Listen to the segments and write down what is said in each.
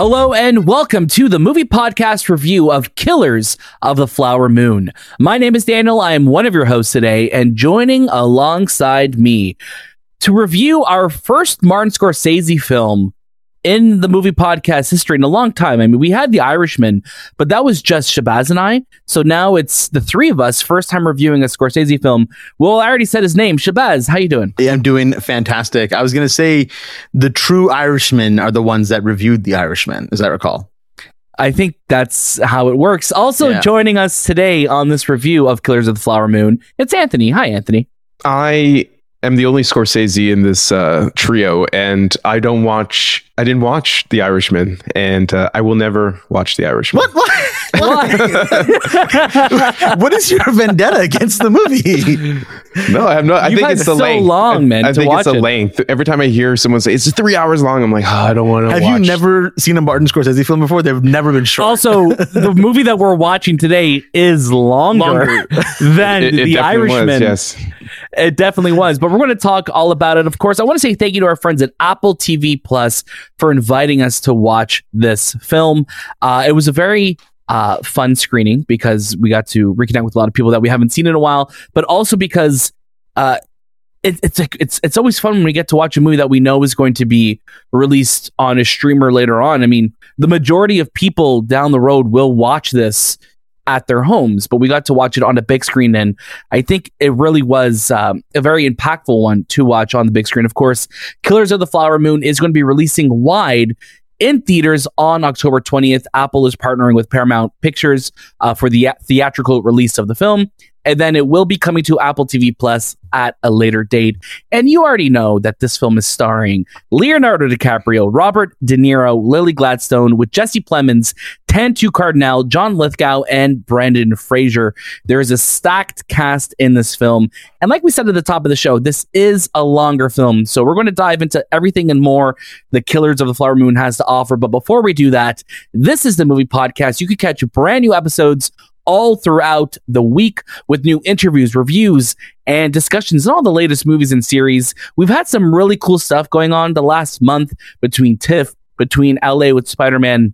Hello and welcome to the movie podcast review of Killers of the Flower Moon. My name is Daniel. I am one of your hosts today, and joining alongside me to review our first Martin Scorsese film in the movie podcast history in a long time. I mean, we had The Irishman, but that was just Shahbaz and I. So now it's the three of us, first time reviewing a Scorsese film. Well, I already said his name, Shahbaz. How you doing? Yeah, I'm doing fantastic. I was going to say the true Irishmen are the ones that reviewed The Irishman, as I recall. I think that's how it works. Also Yeah. joining us today on this review of Killers of the Flower Moon, it's Anthony. Hi, Anthony. I am the only Scorsese in this uh, trio, and I don't watch. I didn't watch The Irishman, and uh, I will never watch The Irishman. What? What? what is your vendetta against the movie? No, I have no. I You've think it's the so length. long, I, man, I to think watch it's the it. length. Every time I hear someone say it's three hours long, I'm like, oh, I don't want to Have watch. you never seen a Martin Scorsese film before? They've never been short. Also, the movie that we're watching today is longer, Longer. than It, it The Irishman. was. Yes. It definitely was. But we're going to talk all about it. Of course, I want to say thank you to our friends at Apple TV Plus for inviting us to watch this film. Uh, it was a very uh, fun screening because we got to reconnect with a lot of people that we haven't seen in a while, but also because uh, it, it's like it's it's always fun when we get to watch a movie that we know is going to be released on a streamer later on. I mean, the majority of people down the road will watch this at their homes, but we got to watch it on a big screen, and I think it really was um, a very impactful one to watch on the big screen. Of course, Killers of the Flower Moon is going to be releasing wide in theaters on October 20th. Apple is partnering with Paramount Pictures uh, for the theatrical release of the film. And then it will be coming to Apple TV Plus at a later date. And you already know that this film is starring Leonardo DiCaprio, Robert De Niro, Lily Gladstone, with Jesse Plemons, Tantoo Cardinal, John Lithgow, and Brendan Fraser. There is a stacked cast in this film. And like we said at the top of the show, this is a longer film. So we're going to dive into everything and more the Killers of the Flower Moon has to offer. But before we do that, this is the movie podcast. You can catch brand new episodes all throughout the week with new interviews, reviews, and discussions on all the latest movies and series. We've had some really cool stuff going on the last month between TIFF, between LA with Spider Man.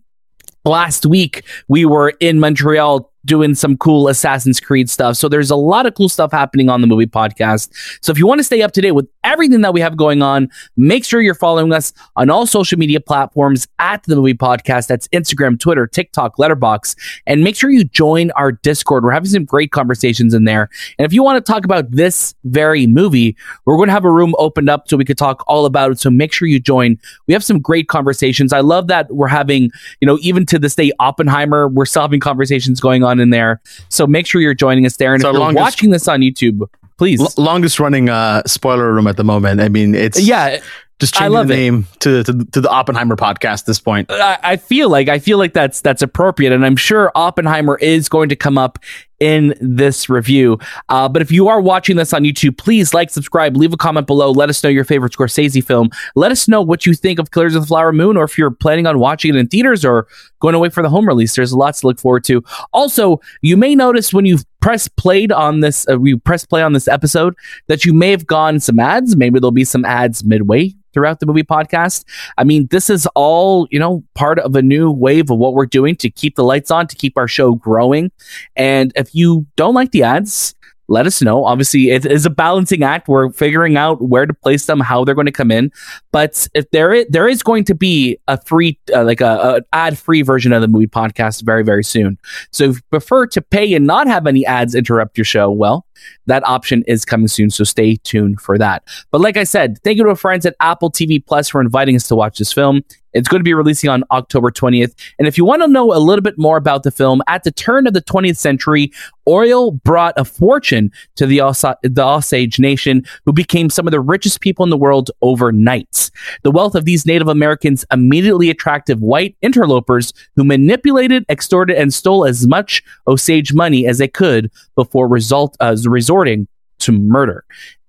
Last week, we were in Montreal doing some cool Assassin's Creed stuff. So there's a lot of cool stuff happening on the movie podcast. So if you want to stay up to date with everything that we have going on, make sure you're following us on all social media platforms at the movie podcast. That's Instagram, Twitter, TikTok, Letterboxd, and make sure you join our Discord. We're having some great conversations in there. And if you want to talk about this very movie, we're going to have a room opened up so we could talk all about it. So make sure you join. We have some great conversations. I love that we're having, you know, even to this day, Oppenheimer, we're still having conversations going on in there. So make sure you're joining us there. And It's if you're longest- watching this on YouTube, please. L- longest running uh, spoiler room at the moment. I mean, it's yeah, just change the name to, to to the Oppenheimer podcast at this point. I, I feel like I feel like that's that's appropriate, and I'm sure Oppenheimer is going to come up in this review. Uh, but if you are watching this on YouTube, please like, subscribe, leave a comment below. Let us know your favorite Scorsese film. Let us know what you think of Killers of the Flower Moon, or if you're planning on watching it in theaters or going away for the home release. There's lots to look forward to. Also, you may notice when you've pressed played on this, uh, we press play on this episode, that you may have gone some ads. Maybe there'll be some ads midway throughout the movie podcast. I mean, this is all, you know, part of a new wave of what we're doing to keep the lights on, to keep our show growing. And if you don't like the ads, let us know. Obviously, it is a balancing act. We're figuring out where to place them, how they're going to come in. But if there is, there is going to be a free, uh, like a, a ad free version of the movie podcast very, very soon. So if you prefer to pay and not have any ads interrupt your show, well, that option is coming soon. So stay tuned for that. But like I said, thank you to our friends at Apple TV Plus for inviting us to watch this film. It's going to be releasing on October 20th. And if you want to know a little bit more about the film, at the turn of the 20th century, oil brought a fortune to the, Osa- the Osage Nation, who became some of the richest people in the world overnight. The wealth of these Native Americans immediately attracted white interlopers who manipulated, extorted, and stole as much Osage money as they could before result uh, resorting to murder.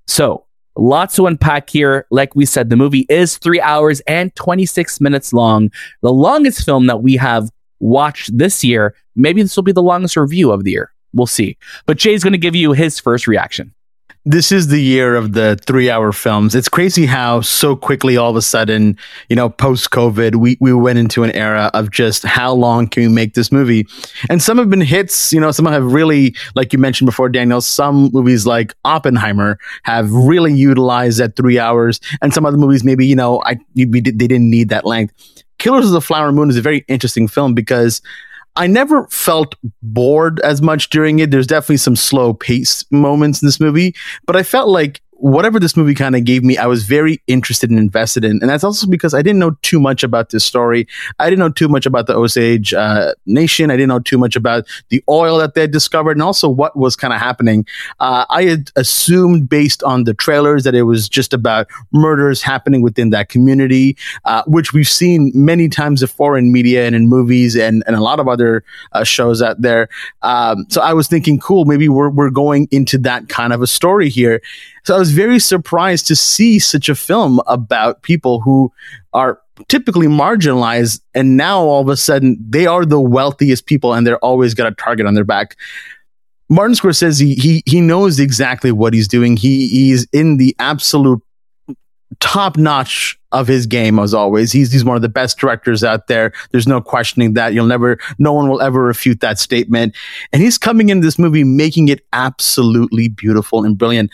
So, lots to unpack here. Like we said, the movie is three hours and 26 minutes long, the longest film that we have watched this year. Maybe this will be the longest review of the year. We'll see. But Jay's going to give you his first reaction. This is the year of the three hour films. It's crazy how so quickly all of a sudden, you know, post COVID, we, we went into an era of just how long can we make this movie? And some have been hits, you know, some have really, like you mentioned before, Daniel, some movies like Oppenheimer have really utilized that three hours. And some other movies, maybe, you know, I, they didn't need that length. Killers of the Flower Moon is a very interesting film because I never felt bored as much during it. There's definitely some slow pace moments in this movie, but I felt like whatever this movie kind of gave me, I was very interested and invested in. And that's also because I didn't know too much about this story. I didn't know too much about the Osage uh, Nation. I didn't know too much about the oil that they discovered and also what was kind of happening. Uh, I had assumed based on the trailers that it was just about murders happening within that community, uh, which we've seen many times before in media and in movies and, and a lot of other uh, shows out there. Um, so I was thinking, cool, maybe we're, we're going into that kind of a story here. So I was very surprised to see such a film about people who are typically marginalized and now all of a sudden they are the wealthiest people and they're always got a target on their back. Martin Scorsese, he he knows exactly what he's doing. He he's in the absolute top notch of his game as always. He's he's one of the best directors out there. There's no questioning that. You'll never no one will ever refute that statement. And he's coming into this movie making it absolutely beautiful and brilliant.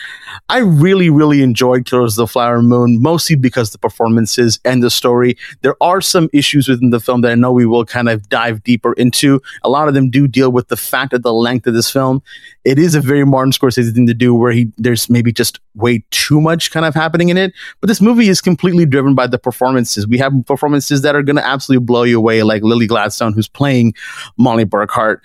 I really really enjoyed Killers of the Flower Moon mostly because the performances and the story. There are some issues within the film that I know we will kind of dive deeper into. A lot of them do deal with the fact of the length of this film. It is a very Martin Scorsese thing to do where he there's maybe just way too much kind of happening in it. But this movie is completely driven driven by the performances. We have performances that are going to absolutely blow you away, like Lily Gladstone, who's playing Molly Burkhart.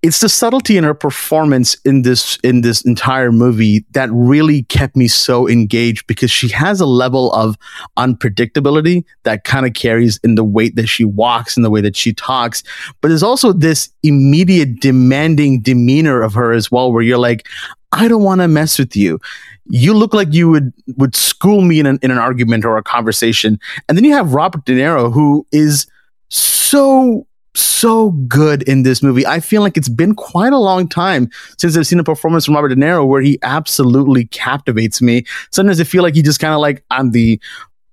It's the subtlety in her performance in this in this entire movie that really kept me so engaged because she has a level of unpredictability that kind of carries in the weight that she walks and the way that she talks. But there's also this immediate demanding demeanor of her as well, where you're like, I don't want to mess with you you look like you would would school me in an, in an argument or a conversation. And then you have robert de niro who is so so good in this movie. I feel like it's been quite a long time since i've seen a performance from robert de niro where he absolutely captivates me. Sometimes i feel like he just kind of like i'm the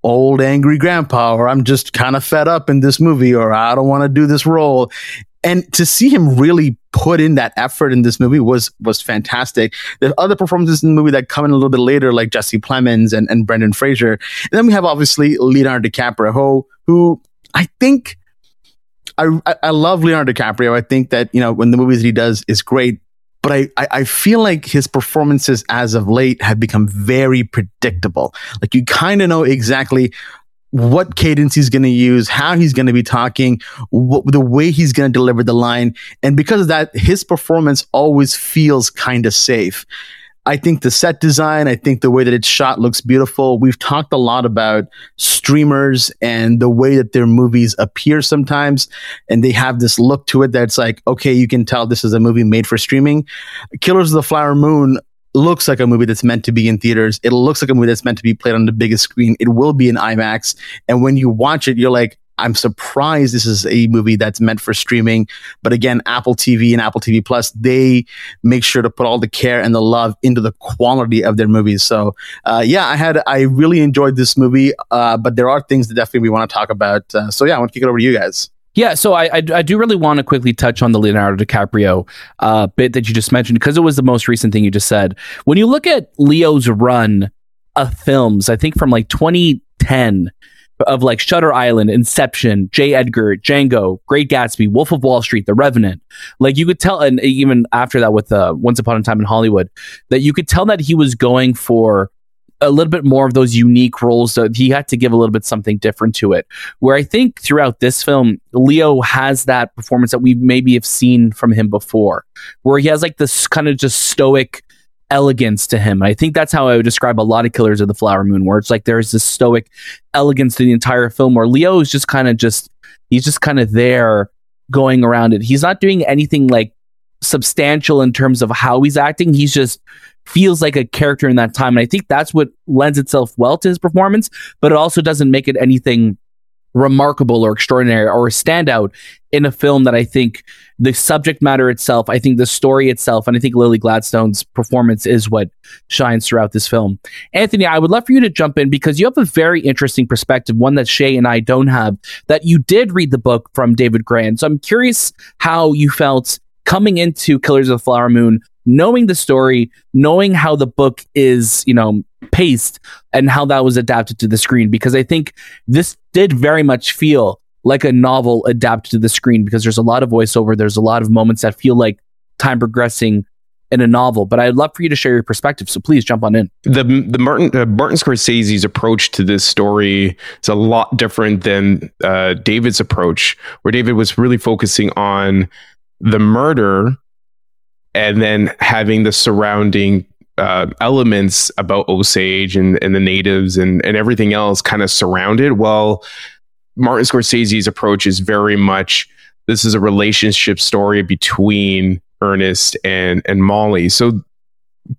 old angry grandpa or i'm just kind of fed up in this movie or i don't want to do this role. And to see him really put in that effort in this movie was was fantastic. There's other performances in the movie that come in a little bit later, like Jesse Plemons and, and Brendan Fraser. And then we have obviously Leonardo DiCaprio, who, who I think I, I love Leonardo DiCaprio. I think that, you know, when the movies that he does is great, but I, I feel like his performances as of late have become very predictable. Like you kind of know exactly what cadence he's going to use, how he's going to be talking, wh- the way he's going to deliver the line. And because of that, his performance always feels kind of safe. I think the set design, I think the way that it's shot looks beautiful. We've talked a lot about streamers and the way that their movies appear sometimes. And they have this look to it that's like, okay, you can tell this is a movie made for streaming. Killers of the Flower Moon looks like a movie that's meant to be in theaters. It looks like a movie that's meant to be played on the biggest screen. It will be in IMAX. And when you watch it, you're like, I'm surprised this is a movie that's meant for streaming. But again, Apple TV and Apple TV Plus, they make sure to put all the care and the love into the quality of their movies. So, uh, yeah, I had, I really enjoyed this movie. Uh, but there are things that definitely we want to talk about. Uh, so yeah, I want to kick it over to you guys. Yeah, so I, I, I do really want to quickly touch on the Leonardo DiCaprio uh, bit that you just mentioned because it was the most recent thing you just said. When you look at Leo's run of films, I think from like 2010 of like Shutter Island, Inception, J. Edgar, Django, Great Gatsby, Wolf of Wall Street, The Revenant. Like you could tell, and even after that with uh, Once Upon a Time in Hollywood, that you could tell that he was going for a little bit more of those unique roles. So he had to give a little bit something different to it. Where I think throughout this film, Leo has that performance that we maybe have seen from him before, where he has like this kind of just stoic elegance to him. I think that's how I would describe a lot of Killers of the Flower Moon, where it's like there's this stoic elegance to the entire film, where Leo is just kind of just he's just kind of there going around it. He's not doing anything like substantial in terms of how he's acting. He's just feels like a character in that time. And I think that's what lends itself well to his performance, but it also doesn't make it anything remarkable or extraordinary or a standout in a film that I think the subject matter itself, I think the story itself, and I think Lily Gladstone's performance is what shines throughout this film. Anthony, I would love for you to jump in because you have a very interesting perspective, one that Shay and I don't have, that you did read the book from David Grann. So I'm curious how you felt coming into Killers of the Flower Moon, knowing the story, knowing how the book is, you know, paced and how that was adapted to the screen because I think this did very much feel like a novel adapted to the screen because there's a lot of voiceover, there's a lot of moments that feel like time progressing in a novel. But I'd love for you to share your perspective, so please jump on in. The the Martin uh, Martin Scorsese's approach to this story is a lot different than uh, David's approach, where David was really focusing on the murder and then having the surrounding uh, elements about Osage and, and the natives and, and everything else kind of surrounded. Well, Martin Scorsese's approach is very much this is a relationship story between Ernest and and Molly. So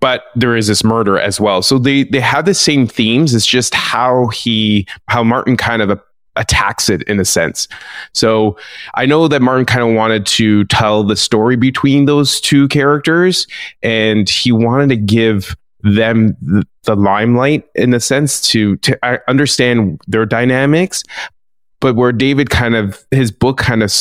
but there is this murder as well. So they they have the same themes. It's just how he how Martin kind of attacks it in a sense. So I know that Martin kind of wanted to tell the story between those two characters and he wanted to give them the, the limelight in a sense to to understand their dynamics but where David kind of his book kind of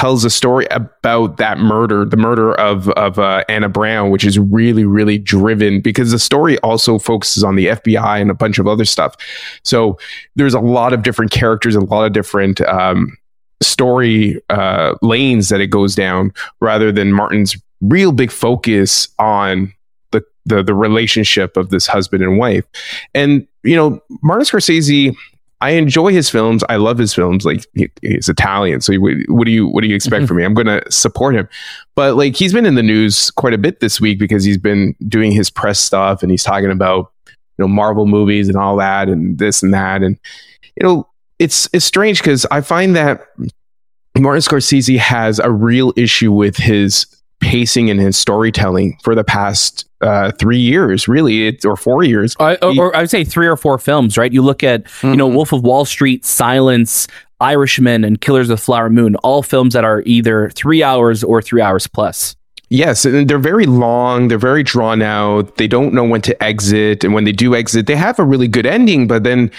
tells a story about that murder, the murder of of uh, Anna Brown, which is really really driven because the story also focuses on the FBI and a bunch of other stuff. So there's a lot of different characters, a lot of different um, story uh, lanes that it goes down, rather than Martin's real big focus on the the, the relationship of this husband and wife. And you know, Martin Scorsese I enjoy his films. I love his films. Like he, he's Italian, so what do you what do you expect mm-hmm. from me? I'm going to support him. But like he's been in the news quite a bit this week because he's been doing his press stuff and he's talking about you know Marvel movies and all that and this and that and you know it's it's strange because I find that Martin Scorsese has a real issue with his pacing and his storytelling for the past uh, three years, really, it, or four years. or, or, I would say three or four films, right? You look at, mm-hmm. you know, mm-hmm. Wolf of Wall Street, Silence, Irishman, and Killers of the Flower Moon, all films that are either three hours or three hours plus. Yes, and they're very long. They're very drawn out. They don't know when to exit, and when they do exit, they have a really good ending. But then,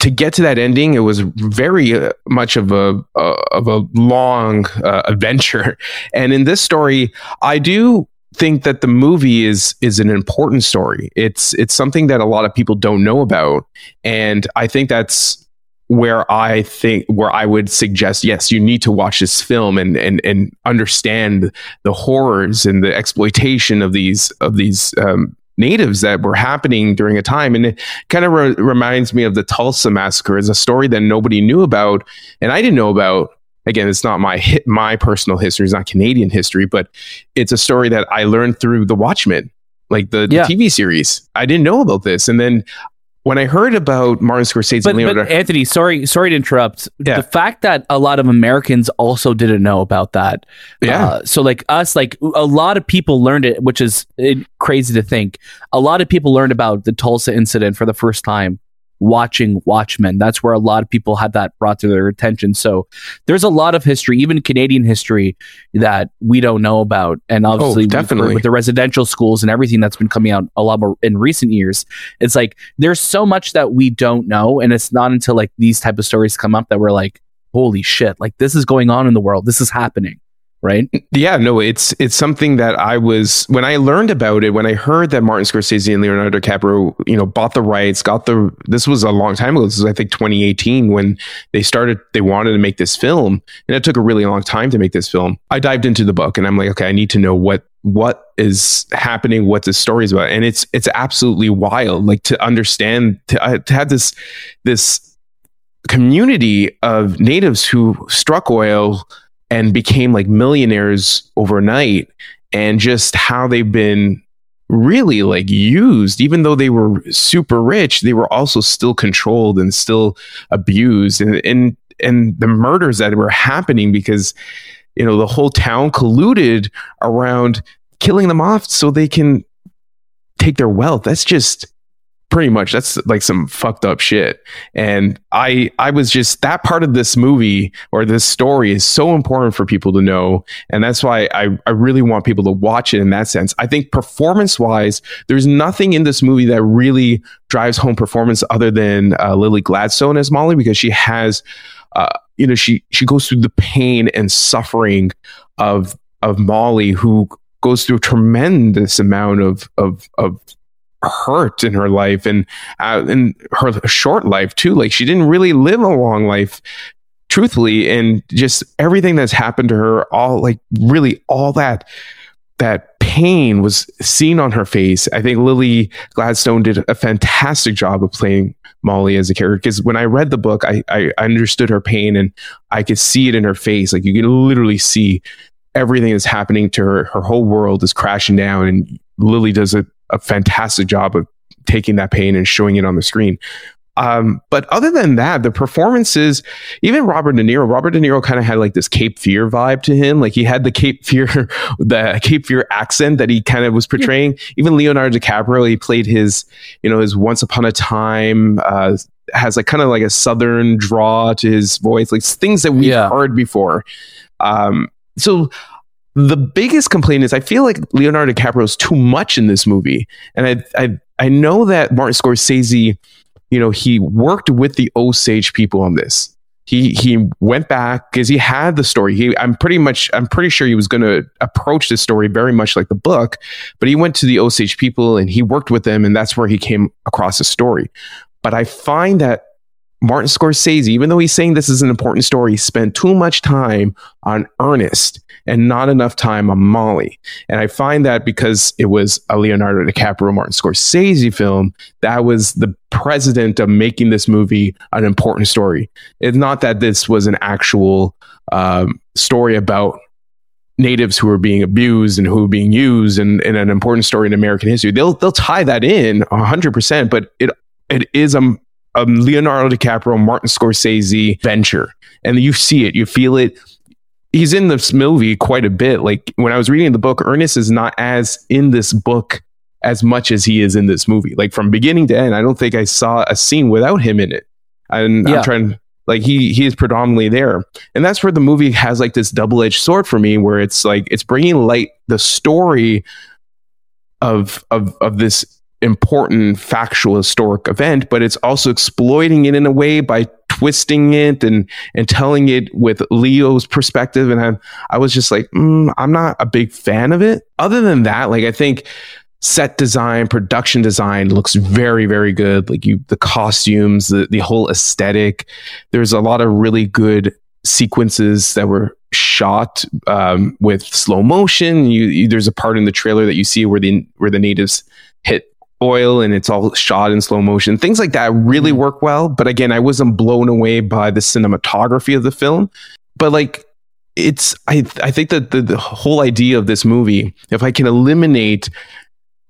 to get to that ending, it was very uh, much of a uh, of a long uh, adventure. And in this story, I do think that the movie is is an important story. It's it's something that a lot of people don't know about, and I think that's where I think where I would suggest yes, you need to watch this film and and and understand the horrors and the exploitation of these of these um, natives that were happening during a time. And it kind of re- reminds me of the Tulsa massacre as a story that nobody knew about and I didn't know about. Again, it's not my hit, my personal history. It's not Canadian history, but it's a story that I learned through The Watchmen like the, yeah. the, TV series. I didn't know about this. And then when I heard about Martin Scorsese, but, but Anthony, sorry, sorry to interrupt. Yeah. The fact that a lot of Americans also didn't know about that. Yeah. Uh, so like us, like a lot of people learned it, which is it, crazy to think. A lot of people learned about the Tulsa incident for the first time watching Watchmen. That's where a lot of people had that brought to their attention. So there's a lot of history, even Canadian history, that we don't know about. And oh, obviously, oh, definitely with the residential schools and everything that's been coming out a lot more in recent years, it's like there's so much that we don't know, and it's not until like these type of stories come up that we're like, holy shit, like this is going on in the world, this is happening right? Yeah, no, it's it's something that I was when I learned about it, when I heard that Martin Scorsese and Leonardo DiCaprio, you know, bought the rights, got the this was a long time ago. This was I think 2018 when they started they wanted to make this film, and it took a really long time to make this film. I dived into the book and I'm like, okay, I need to know what what is happening, what the story is about, and it's it's absolutely wild. Like to understand to, uh, to have this this community of natives who struck oil and became like millionaires overnight and just how they've been really like used. Even though they were super rich they were also still controlled and still abused. And and and the murders that were happening because you know the whole town colluded around killing them off so they can take their wealth. That's just pretty much that's like some fucked up shit. And i i was just that part of this movie or this story is so important for people to know. And that's why i i really want people to watch it in that sense. I think performance wise there's nothing in this movie that really drives home performance other than uh, lily gladstone as molly because she has uh, you know she she goes through the pain and suffering of of molly who goes through a tremendous amount of of of hurt in her life and uh, in her short life too. Like she didn't really live a long life, truthfully, and just everything that's happened to her, all like really all that that pain was seen on her face. I think Lily Gladstone did a fantastic job of playing Molly as a character because when I read the book, I, I understood her pain and I could see it in her face. Like you can literally see everything that's happening to her. Her whole world is crashing down, and Lily does a a fantastic job of taking that pain and showing it on the screen. Um, but other than that, the performances, even Robert De Niro, Robert De Niro kind of had like this Cape Fear vibe to him. Like he had the Cape Fear, the Cape Fear accent that he kind of was portraying. Yeah. Even Leonardo DiCaprio, he played his, you know, his Once Upon a Time, uh, has like kind of like a Southern draw to his voice, like things that we've yeah. heard before. Um, so the biggest complaint is I feel like Leonardo DiCaprio is too much in this movie, and I I I know that Martin Scorsese, you know, he worked with the Osage people on this. He he went back because he had the story. He I'm pretty much I'm pretty sure he was going to approach this story very much like the book, but he went to the Osage people and he worked with them, and that's where he came across the story. But I find that Martin Scorsese, even though he's saying this is an important story, spent too much time on Ernest and not enough time on Molly. And I find that because it was a Leonardo DiCaprio, Martin Scorsese film, that was the president of making this movie an important story. It's not that this was an actual um, story about natives who were being abused and who were being used and, and an important story in American history. They'll they'll tie that in hundred percent, but it it is a, a Leonardo DiCaprio, Martin Scorsese venture. And you see it, you feel it he's in this movie quite a bit. Like when I was reading the book, Ernest is not as in this book as much as he is in this movie. Like from beginning to end, I don't think I saw a scene without him in it. And yeah. I'm trying like he he is predominantly there. And that's where the movie has like this double-edged sword for me where it's like it's bringing light the story of of of this important factual historic event, but it's also exploiting it in a way by twisting it and and telling it with Leo's perspective. And I I was just like, mm, I'm not a big fan of it. Other than that, like I think set design, production design looks very, very good. Like you, the costumes, the the whole aesthetic. There's a lot of really good sequences that were shot um, with slow motion. You, you, there's a part in the trailer that you see where the where the natives oil and it's all shot in slow motion. Things like that really mm-hmm. work well. But again, I wasn't blown away by the cinematography of the film. But like, it's I I think that the, the whole idea of this movie, if I can eliminate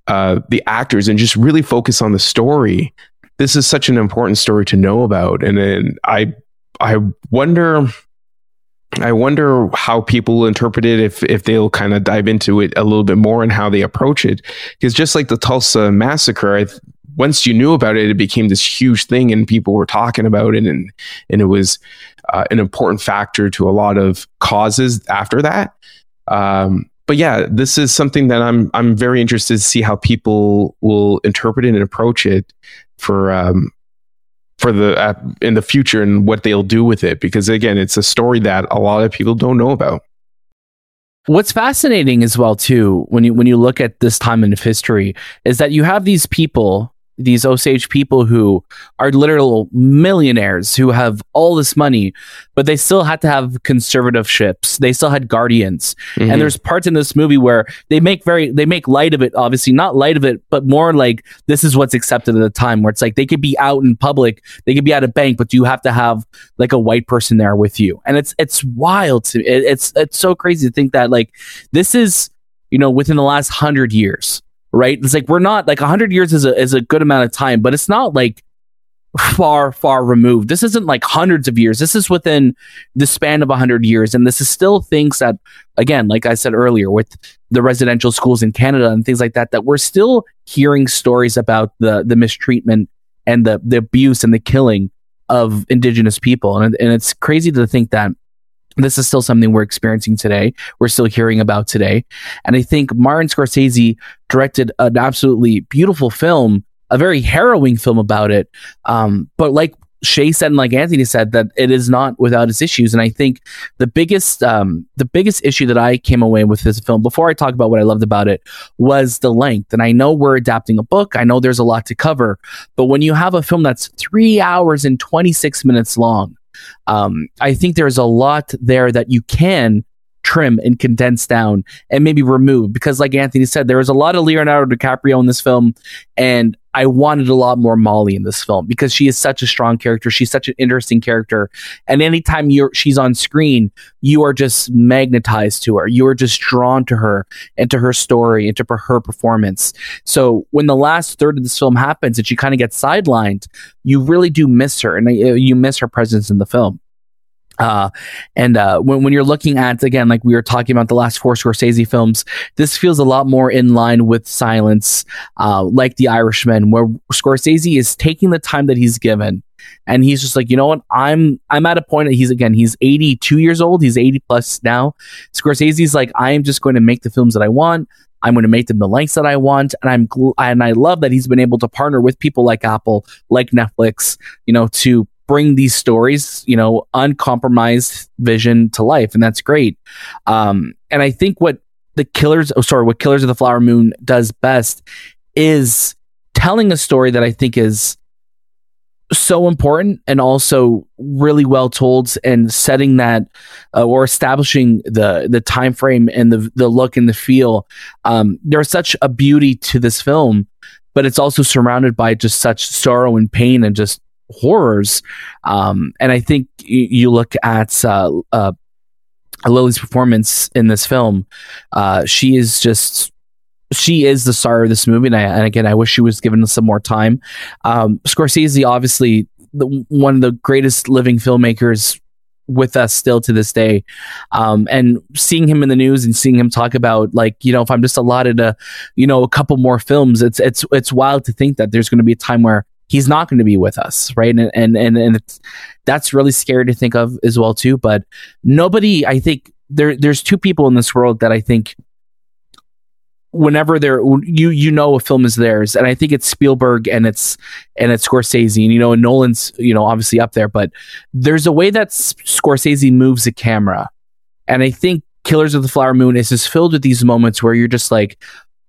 uh, the actors and just really focus on the story, this is such an important story to know about. And then I I wonder I wonder how people interpret it if if they'll kind of dive into it a little bit more and how they approach it. Because just like the Tulsa massacre, I, once you knew about it, it became this huge thing, and people were talking about it, and and it was uh, an important factor to a lot of causes after that. Um, but yeah, this is something that I'm I'm very interested to see how people will interpret it and approach it for um, for the uh, in the future and what they'll do with it because again it's a story that a lot of people don't know about. What's fascinating as well too when you when you look at this time in history is that you have these people these Osage people who are literal millionaires who have all this money, but they still had to have conservatorships. They still had guardians. Mm-hmm. And there's parts in this movie where they make very, they make light of it, obviously not light of it, but more like this is what's accepted at the time where it's like they could be out in public, they could be at a bank, but you have to have like a white person there with you. And it's, it's wild to, it, it's, it's so crazy to think that like this is, you know, within the last hundred years right? It's like we're not like 100 years is a, is a good amount of time, but it's not like far, far removed. This isn't like hundreds of years. This is within the span of 100 years. And this is still things that, again, like I said earlier, with the residential schools in Canada and things like that, that we're still hearing stories about the, the mistreatment and the, the abuse and the killing of Indigenous people. And, and it's crazy to think that this is still something we're experiencing today. We're still hearing about today. And I think Martin Scorsese directed an absolutely beautiful film a very harrowing film about it. Um, but like Shay said and like Anthony said, that it is not without its issues. And I think the biggest um, the biggest issue that I came away with this film, before I talk about what I loved about it, was the length. And I know we're adapting a book. I know there's a lot to cover. But when you have a film that's three hours and 26 minutes long, um, I think there's a lot there that you can trim and condense down and maybe remove because like Anthony said there was a lot of Leonardo DiCaprio in this film and I wanted a lot more Molly in this film because she is such a strong character. She's such an interesting character. And anytime you're she's on screen you are just magnetized to her. You are just drawn to her and to her story and to her performance. So when the last third of this film happens and she kind of gets sidelined you really do miss her and uh, you miss her presence in the film uh, and uh, when, when you're looking at again, like we were talking about the last four Scorsese films, this feels a lot more in line with Silence, uh, like The Irishman, where Scorsese is taking the time that he's given, and he's just like, you know what, I'm I'm at a point that he's again he's 82 years old, he's 80 plus now. Scorsese's like, I am just going to make the films that I want. I'm going to make them the lengths that I want, and I'm gl- and I love that he's been able to partner with people like Apple, like Netflix, you know, to bring these stories, you know, uncompromised vision to life, and that's great. Um, and I think what the Killers, oh sorry, what Killers of the Flower Moon does best is telling a story that I think is so important and also really well told and setting that uh, or establishing the the time frame and the the look and the feel um, there's such a beauty to this film but it's also surrounded by just such sorrow and pain and just horrors. Um, and I think you, look at uh, uh, Lily's performance in this film. Uh, she is just she is the star of this movie, and, I, and again, I wish she was given some more time. Um, Scorsese, obviously, the, one of the greatest living filmmakers with us still to this day. Um, and seeing him in the news and seeing him talk about like, you know, if I'm just allotted a, you know, a couple more films, it's, it's, it's wild to think that there's going to be a time where he's not going to be with us, right? And and and and that's really scary to think of as well too. But nobody, I think there there's two people in this world that I think whenever they're you you know a film is theirs and i think it's spielberg and it's and it's scorsese and you know and nolan's you know obviously up there but there's a way that scorsese moves a camera and i think killers of the flower moon is just filled with these moments where you're just like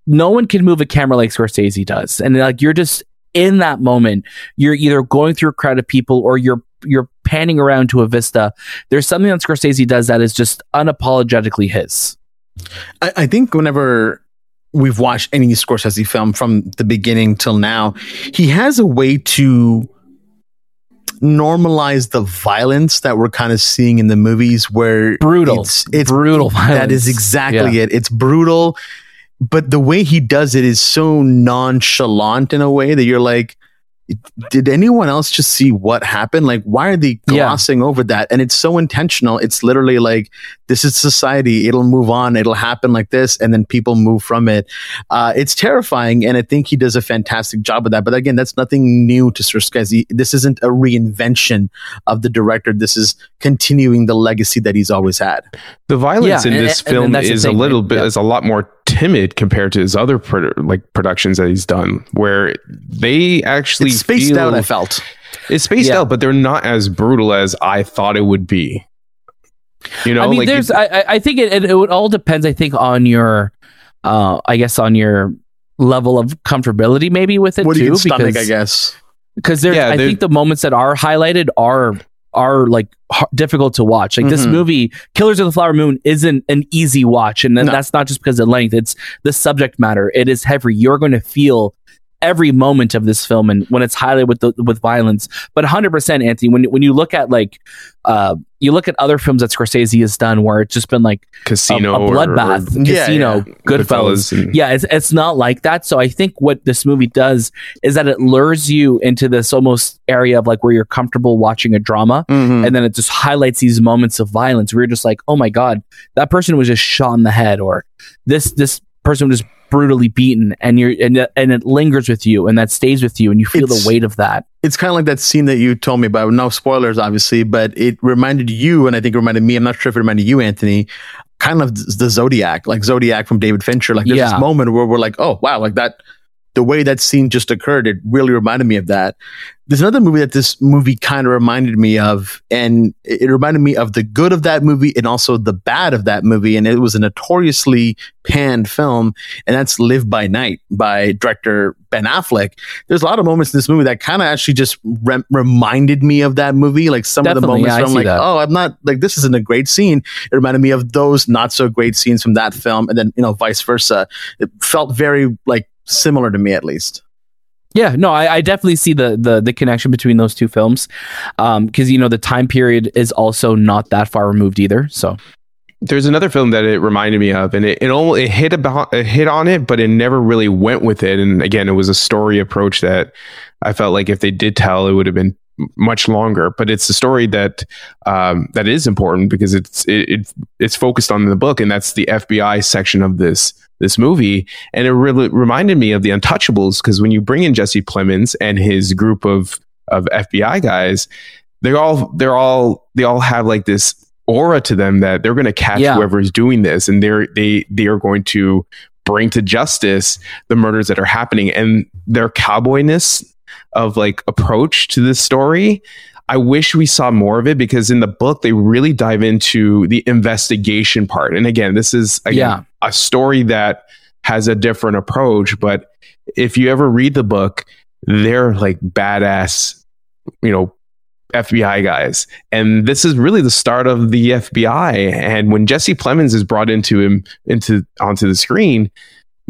no one can move a camera like scorsese does and like you're just in that moment, you're either going through a crowd of people or you're you're panning around to a vista. There's something that Scorsese does that is just unapologetically his. I, I think whenever we've watched any Scorsese film from the beginning till now, he has a way to normalize the violence that we're kind of seeing in the movies where brutal it's, it's brutal violence. that is exactly yeah. it it's brutal but the way he does it is so nonchalant in a way that you're like did anyone else just see what happened? Like, why are they glossing yeah. over that? And it's so intentional. It's literally like, this is society. It'll move on. It'll happen like this. And then people move from it. Uh, it's terrifying. And I think he does a fantastic job of that. But again, that's nothing new to Scorsese. This isn't a reinvention of the director. This is continuing the legacy that he's always had. The violence yeah, in this and, film and is a little bit, yeah. is a lot more timid compared to his other pro- like productions that he's done, where they actually it's spaced feel, out. I felt it's spaced yeah. out, but they're not as brutal as I thought it would be. You know, I mean, like there's. I, I think it, it, it all depends. I think on your, uh, I guess on your level of comfortability, maybe with it what too. Stomach, because, I guess because there's. Yeah, I think the moments that are highlighted are are like difficult to watch. Like mm-hmm. this movie, Killers of the Flower Moon, isn't an easy watch, and no. that's not just because of length. It's the subject matter. It is heavy. You're going to feel every moment of this film and when it's highlighted with the, with violence. But 100% Anthony when when you look at like uh you look at other films that Scorsese has done where it's just been like Casino, a, a bloodbath, or Yeah, Casino, yeah. Goodfellas. and- Yeah, it's it's not like that. So I think what this movie does is that it lures you into this almost area of like where you're comfortable watching a drama, Mhm. and then it just highlights these moments of violence where you're just like, oh my god, that person was just shot in the head, or this this person was brutally beaten, and you're and it- and it lingers with you, and that stays with you, and you feel It's- the weight of that. it's kind of like that scene that you told me about. No spoilers, obviously, but it reminded you, and I think it reminded me. I'm not sure if it reminded you, Anthony. Kind of the Zodiac, like Zodiac from David Fincher. Like there's Yeah. this moment where we're like, oh wow, like that. The way that scene just occurred, it really reminded me of that. There's another movie that this movie kind of reminded me of, and it reminded me of the good of that movie and also the bad of that movie. And it was a notoriously panned film, and that's Live by Night by director Ben Affleck there's a lot of moments in this movie that kind of actually just rem- reminded me of that movie. Like some of the moments yeah, where I'm like, that. oh, I'm not like this isn't a great scene. It reminded me of those not so great scenes from that film, and then you know vice versa. It felt very like similar to me at least. Yeah, no, I, I definitely see the, the the connection between those two films, because you know the time period is also not that far removed either. So There's another film that it reminded me of, and it it, it hit about it hit on it, but it never really went with it. And again, it was a story approach that I felt like if they did tell, it would have been much longer. But it's a story that um, that is important because it's it, it it's focused on the book, and that's the FBI section of this this movie. And it really reminded me of the Untouchables because when you bring in Jesse Plemons and his group of of FBI guys, they're all they're all they all have like this aura to them that they're going to catch Yeah. whoever is doing this and they're they they are going to bring to justice the murders that are happening and their cowboyness of like approach to this story i wish we saw more of it because in the book they really dive into the investigation part and again this is again, Yeah. A story that has a different approach but if you ever read the book they're like badass you know FBI guys. And this is really the start of the FBI. And when Jesse Plemons is brought into him into onto the screen,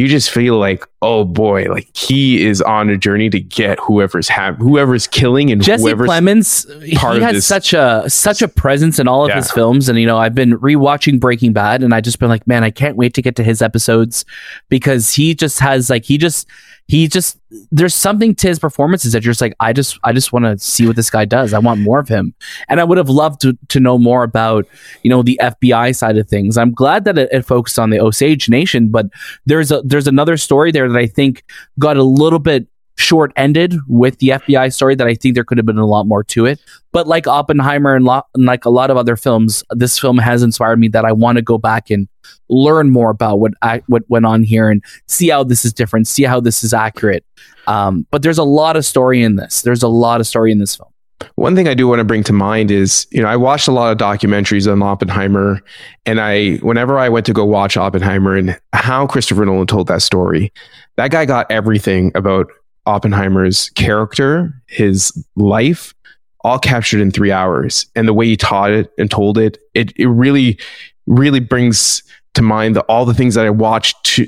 you just feel like, oh boy, like he is on a journey to get whoever's have whoever's killing and Jesse whoever's Plemons, he part of has this- such a such a presence in all of Yeah. his films, and you know I've been rewatching Breaking Bad, and I just been like, man, I can't wait to get to his episodes because he just has like he just he just there's something to his performances that you're just like I just I just want to see what this guy does. I want more of him, and I would have loved to to know more about you know the FBI side of things. I'm glad that it, it focused on the Osage Nation, but there's a there's another story there that I think got a little bit short ended with the FBI story that I think there could have been a lot more to it. But like Oppenheimer and, lo- and like a lot of other films, this film has inspired me that I want to go back and learn more about what I, what went on here and see how this is different, see how this is accurate. Um, but there's a lot of story in this. There's a lot of story in this film. One thing I do want to bring to mind is, you know, I watched a lot of documentaries on Oppenheimer, and I, whenever I went to go watch Oppenheimer and how Christopher Nolan told that story, that guy got everything about Oppenheimer's character, his life, all captured in three hours. And the way he taught it and told it, it, it really, really brings to mind the, all the things that I watched to,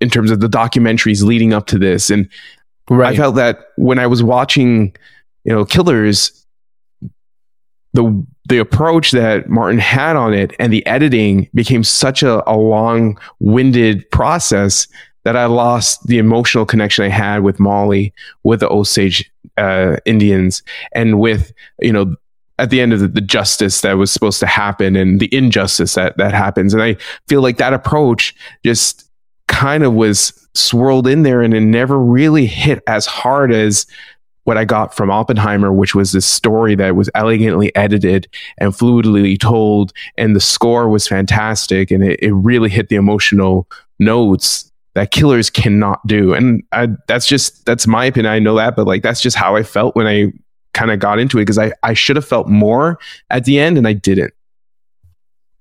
in terms of the documentaries leading up to this. And I felt that when I was watching, you know, Killers, the the approach that Martin had on it and the editing became such a, a long winded process that I lost the emotional connection I had with Molly, with the Osage uh, Indians, and with you know at the end of the, the justice that was supposed to happen and the injustice that that happens. And I feel like that approach just kind of was swirled in there and it never really hit as hard as what I got from Oppenheimer, which was this story that was elegantly edited and fluidly told, and the score was fantastic, and it, it really hit the emotional notes that killers cannot do. And I, that's just that's my opinion. I know that, but like that's just how I felt when I kind of got into it because I I should have felt more at the end, and I didn't.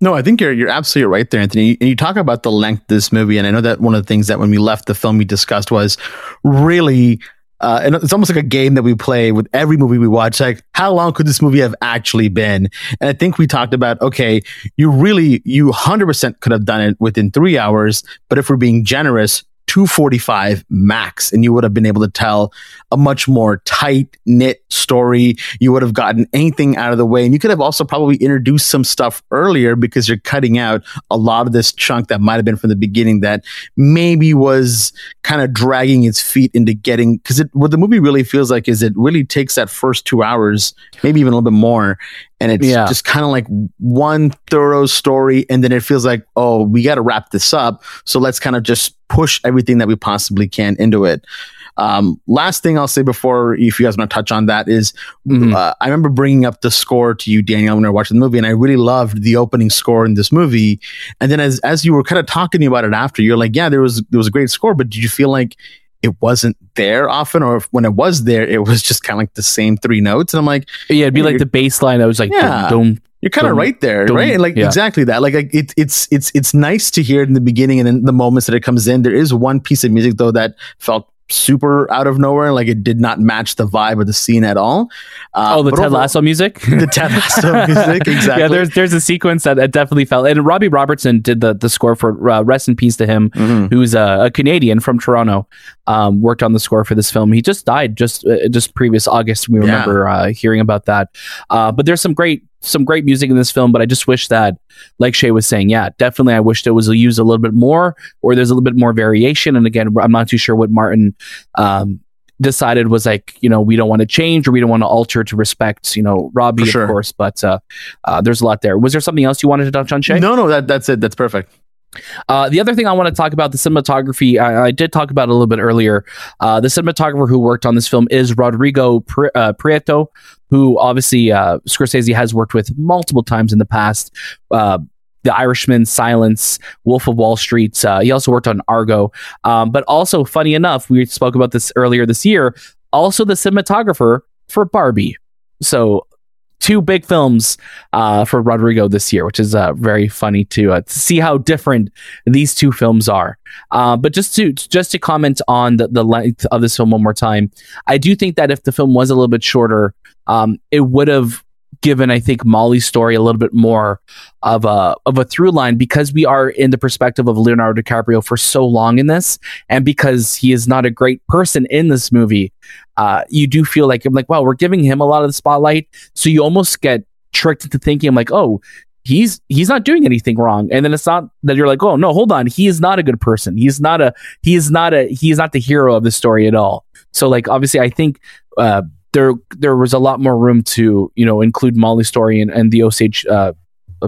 No, I think you're you're absolutely right there, Anthony. And you talk about the length of this movie, and I know that one of the things that when we left the film we discussed was really. Uh, and it's almost like a game that we play with every movie we watch. Like, how long could this movie have actually been? And I think we talked about, okay, you really, you 100% could have done it within three hours. But if we're being generous, 245 max and you would have been able to tell a much more tight knit story. You would have gotten anything out of the way and you could have also probably introduced some stuff earlier because you're cutting out a lot of this chunk that might have been from the beginning that maybe was kind of dragging its feet into getting because what the movie really feels like is it really takes that first two hours maybe even a little bit more and it's Yeah. just kind of like one thorough story and then it feels like oh we got to wrap this up so let's kind of just push everything that we possibly can into it um, last thing I'll say before, if you guys want to touch on that, is Mhm. uh, I remember bringing up the score to you, Daniel, when we were watching the movie, and I really loved the opening score in this movie. And then as as you were kind of talking about it after, you're like, yeah, there was there was a great score, but did you feel like it wasn't there often, or if, when it was there, it was just kind of like the same three notes? And I'm like, Yeah, it'd be like the bass line. I was like, Yeah. dum, dum. you're kind of right there, dum, right? And like yeah. exactly that. Like, like it, it's it's it's nice to hear it in the beginning, and in the moments that it comes in. There is one piece of music though that felt super out of nowhere. Like it did not match the vibe of the scene at all. Uh, oh, the Ted overall- Lasso music. the Ted Lasso music, exactly. Yeah, there's there's a sequence that it definitely felt, and Robbie Robertson did the the score for uh, Rest in Peace to him, Mhm. who's a, a Canadian from Toronto. Um, worked on the score for this film. He just died just uh, just previous August. We Yeah. remember uh, hearing about that. Uh, but there's some great some great music in this film. But I just wish that, like Shay was saying, yeah, definitely, I wish it was used a little bit more, or there's a little bit more variation. And again, I'm not too sure what Martin. Um, decided was like you know we don't want to change or we don't want to alter to respect you know Robbie sure. of course but uh, uh there's a lot there was there something else you wanted to touch on Shay? No, no, that that's it. That's perfect. Uh, the other thing I want to talk about the cinematography. I, I did talk about a little bit earlier. Uh, the cinematographer who worked on this film is Rodrigo Pri- uh, Prieto, who obviously uh, Scorsese has worked with multiple times in the past. Uh, the Irishman, Silence, Wolf of Wall Street. Uh, he also worked on Argo. Um, but also, funny enough, we spoke about this earlier this year. Also, the cinematographer for Barbie. So two big films uh, for Rodrigo this year, which is uh, very funny to, uh, to see how different these two films are. Uh, but just to just to comment on the, the length of this film one more time, I do think that if the film was a little bit shorter, um, it would have given I think Molly's story a little bit more of a of a through line because we are in the perspective of Leonardo DiCaprio for so long in this, and because he is not a great person in this movie, uh, you do feel like I'm like, wow, we're giving him a lot of the spotlight, so you almost get tricked into thinking, I'm like, oh, he's he's not doing anything wrong, and then it's not that you're like, oh no, hold on, he is not a good person. He's not a he is not a he is not the hero of the story at all. So like obviously, I think. Uh, there, there was a lot more room to, you know, include Molly's story and, and the Osage uh,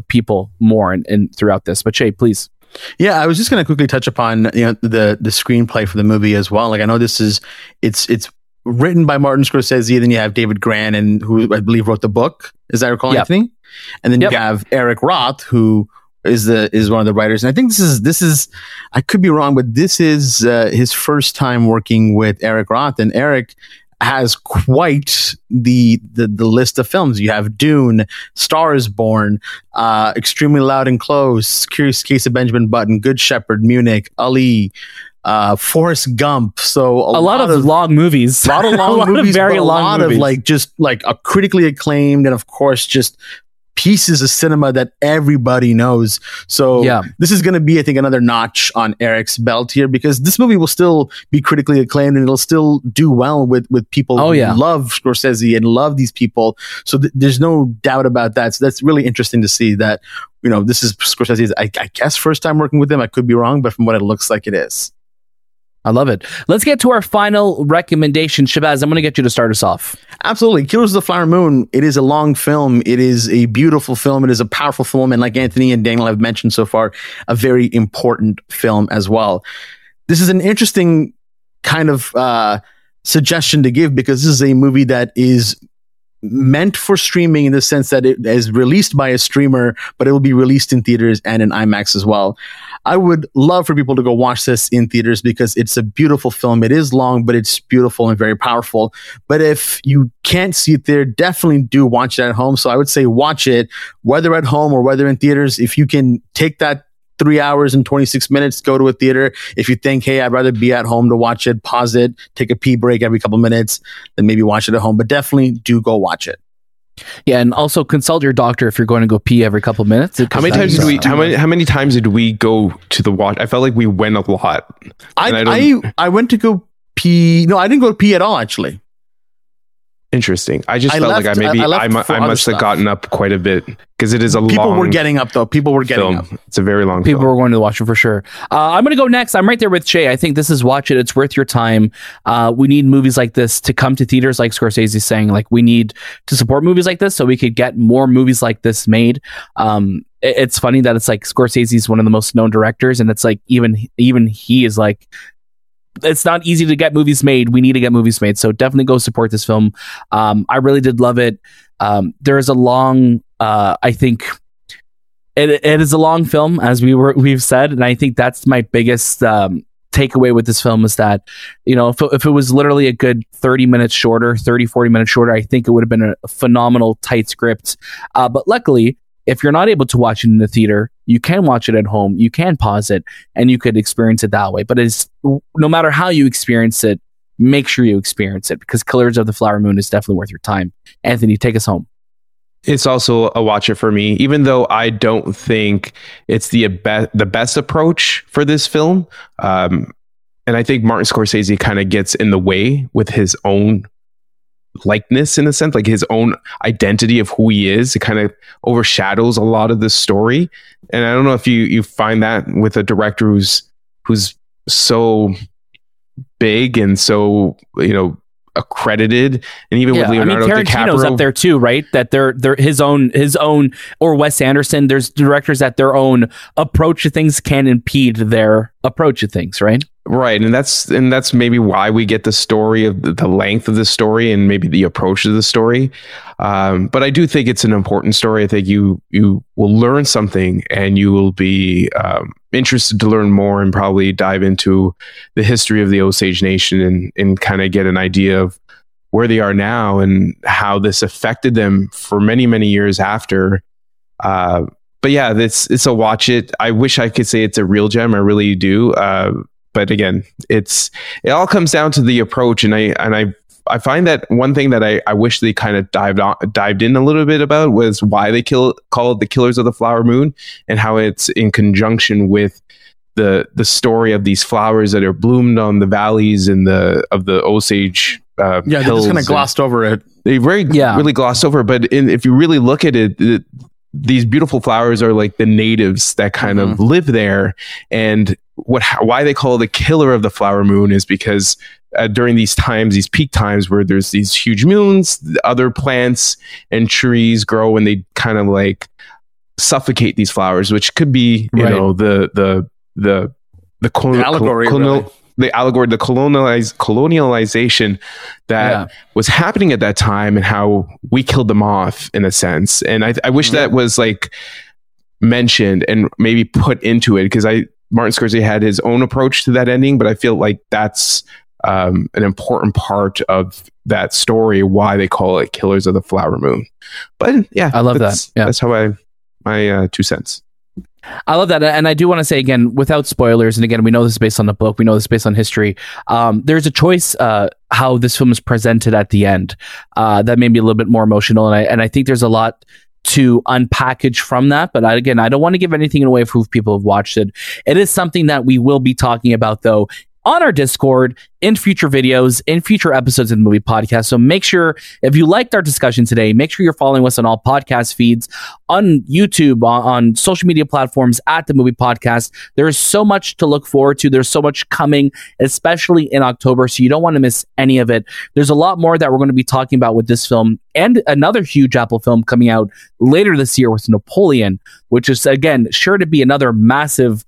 people more and, and throughout this. But Shay, please. Yeah, I was just going to quickly touch upon you know the the screenplay for the movie as well. Like I know this is it's it's written by Martin Scorsese. Then you have David Grann, and who I believe wrote the book. Is that recall, Yep. Anthony? And then Yep. you have Eric Roth, who is the is one of the writers. And I think this is this is I could be wrong, but this is uh, his first time working with Eric Roth, and Eric has quite the, the the list of films. You have Dune, Star is Born, uh, Extremely Loud and Close, Curious Case of Benjamin Button, Good Shepherd, Munich, Ali, uh, Forrest Gump. So A, lot, of, long movies. a lot of long A lot of movies, very but a long lot movies. of like just like a critically acclaimed, and of course just pieces of cinema that everybody knows. So Yeah. this is going to be, I think, another notch on Eric's belt here because this movie will still be critically acclaimed and it'll still do well with with people Oh, who yeah. love Scorsese and love these people. So th- there's no doubt about that. So that's really interesting to see that. You know, this is Scorsese's, I, I guess, first time working with him. I could be wrong, but from what it looks like, it is. I love it. Let's get to our final recommendation. Shahbaz, I'm going to get you to start us off. Absolutely. Killers of the Flower Moon. It is a long film. It is a beautiful film. It is a powerful film. And like Anthony and Daniel have mentioned so far, a very important film as well. This is an interesting kind of uh, suggestion to give because this is a movie that is meant for streaming in the sense that it is released by a streamer, but it will be released in theaters and in IMAX as well. I would love for people to go watch this in theaters because it's a beautiful film. It is long, but it's beautiful and very powerful. But if you can't see it there, definitely do watch it at home. So I would say watch it, whether at home or whether in theaters. If you can take that three hours and 26 minutes, go to a theater. If you think, hey, I'd rather be at home to watch it, pause it, take a pee break every couple minutes, then maybe watch it at home. But definitely do go watch it. Yeah, and also consult your doctor if you're going to go pee every couple minutes. How many times did we? How many? How many times did we go to the watch? I felt like we went a lot. I I, I I went to go pee. No, I didn't go pee at all. Actually, Interesting. I just I felt left- like I maybe I- I I, mu- I must have gotten up quite a bit because it is a long. people long were getting up though. People were getting film. up. It's a very long People film. are going to watch it for sure. Uh, I'm going to go next. I'm right there with Shay. I think this is watch it. It's worth your time. Uh, we need movies like this to come to theaters, like Scorsese's saying. Like we need to support movies like this so we could get more movies like this made. Um, it- it's funny that it's like Scorsese's one of the most known directors, and it's like even even he is like. It's not easy to get movies made. We need to get movies made. So definitely go support this film. Um, I really did love it. Um, there is a long, uh, I think, it, it is a long film as we were we've said and i think that's my biggest um, takeaway with this film is that you know if, it- if it was literally a good 30 minutes shorter 30 40 minutes shorter i think it would have been a phenomenal tight script uh, but luckily if you're not able to watch it in the theater you can watch it at home you can pause it and you could experience it that way. But it's no matter how you experience it make sure you experience it because killers of the flower moon is definitely worth your time. Anthony take us home. It's also a watch it for me, even though I don't think it's the the best approach for this film. Um, and I think Martin Scorsese kind of gets in the way with his own likeness in a sense, like his own identity of who he is. It kind of overshadows a lot of the story. And I don't know if you you find that with a director who's who's so big and so you know accredited, and even with I mean Leonardo Tarantino's DiCaprio up there too, right? That they're they're his own his own or Wes Anderson. There's directors that their own approach to things can impede their approach to things, right? Right, and that's and that's maybe why we get the story of the, the length of the story and maybe the approach to the story. Um, but I do think it's an important story. I think you you will learn something, and you will be um, interested to learn more, and probably dive into the history of the Osage Nation and and kind of get an idea of where they are now and how this affected them for many many years after. Uh, but yeah, it's it's a watch it. I wish I could say it's a real gem. I really do. Uh, but again, it's it all comes down to the approach, and I and I I find that one thing that I, I wish they kind of dived on dived in a little bit about was why they kill call it the Killers of the Flower Moon, and how it's in conjunction with the the story of these flowers that are bloomed on the valleys and the of the Osage. Uh, Yeah, they hills just kind of and- glossed over it. they very Yeah. really glossed over but in, if you really look at it, it these beautiful flowers are like the natives that kind of live there and what why they call it the killer of the flower moon is because uh, during these times these peak times where there's these huge moons other plants and trees grow and they kind of like suffocate these flowers which could be you Right. know the the the the, colon- The allegory, really. The allegory the colonialize colonialization that Yeah. was happening at that time and how we killed them off in a sense. And I, I wish that was like mentioned and maybe put into it because I Martin Scorsese had his own approach to that ending, but I feel like that's um, an important part of that story. Why they call it "Killers of the Flower Moon." But yeah, I love that. Yeah. that's how I my uh, two cents. I love that, and I do want to say again, without spoilers, and again, we know this is based on the book, we know this is based on history. Um, there's a choice uh, how this film is presented at the end uh, that made me a little bit more emotional, and I and I think there's a lot to unpackage from that. But I, again, I don't want to give anything away for people have watched it. It is something that we will be talking about though on our Discord in future videos, in future episodes of the movie podcast. So make sure if you liked our discussion today, make sure you're following us on all podcast feeds, on YouTube, on, on social media platforms at the movie podcast. There is so much to look forward to. There's so much coming, especially in October. So you don't want to miss any of it. There's a lot more that we're going to be talking about with this film and another huge Apple film coming out later this year with Napoleon, which is again sure to be another massive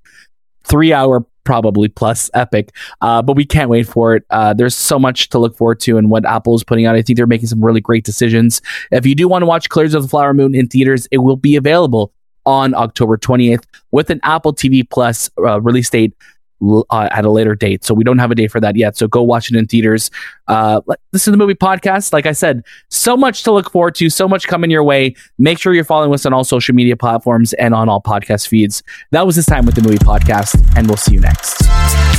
three hour probably plus epic uh, but we can't wait for it. Uh, there's so much to look forward to and what apple is putting out. I think they're making some really great decisions. If you do want to watch Killers of the Flower Moon in theaters, it will be available on October 20th with an Apple TV Plus uh, release date uh, at a later date. So we don't have a date for that yet. So go watch it in theaters. Uh, this is the movie podcast. Like I said, so much to look forward to, so much coming your way. Make sure you're following us on all social media platforms and on all podcast feeds. That was this time with the movie podcast, and we'll see you next.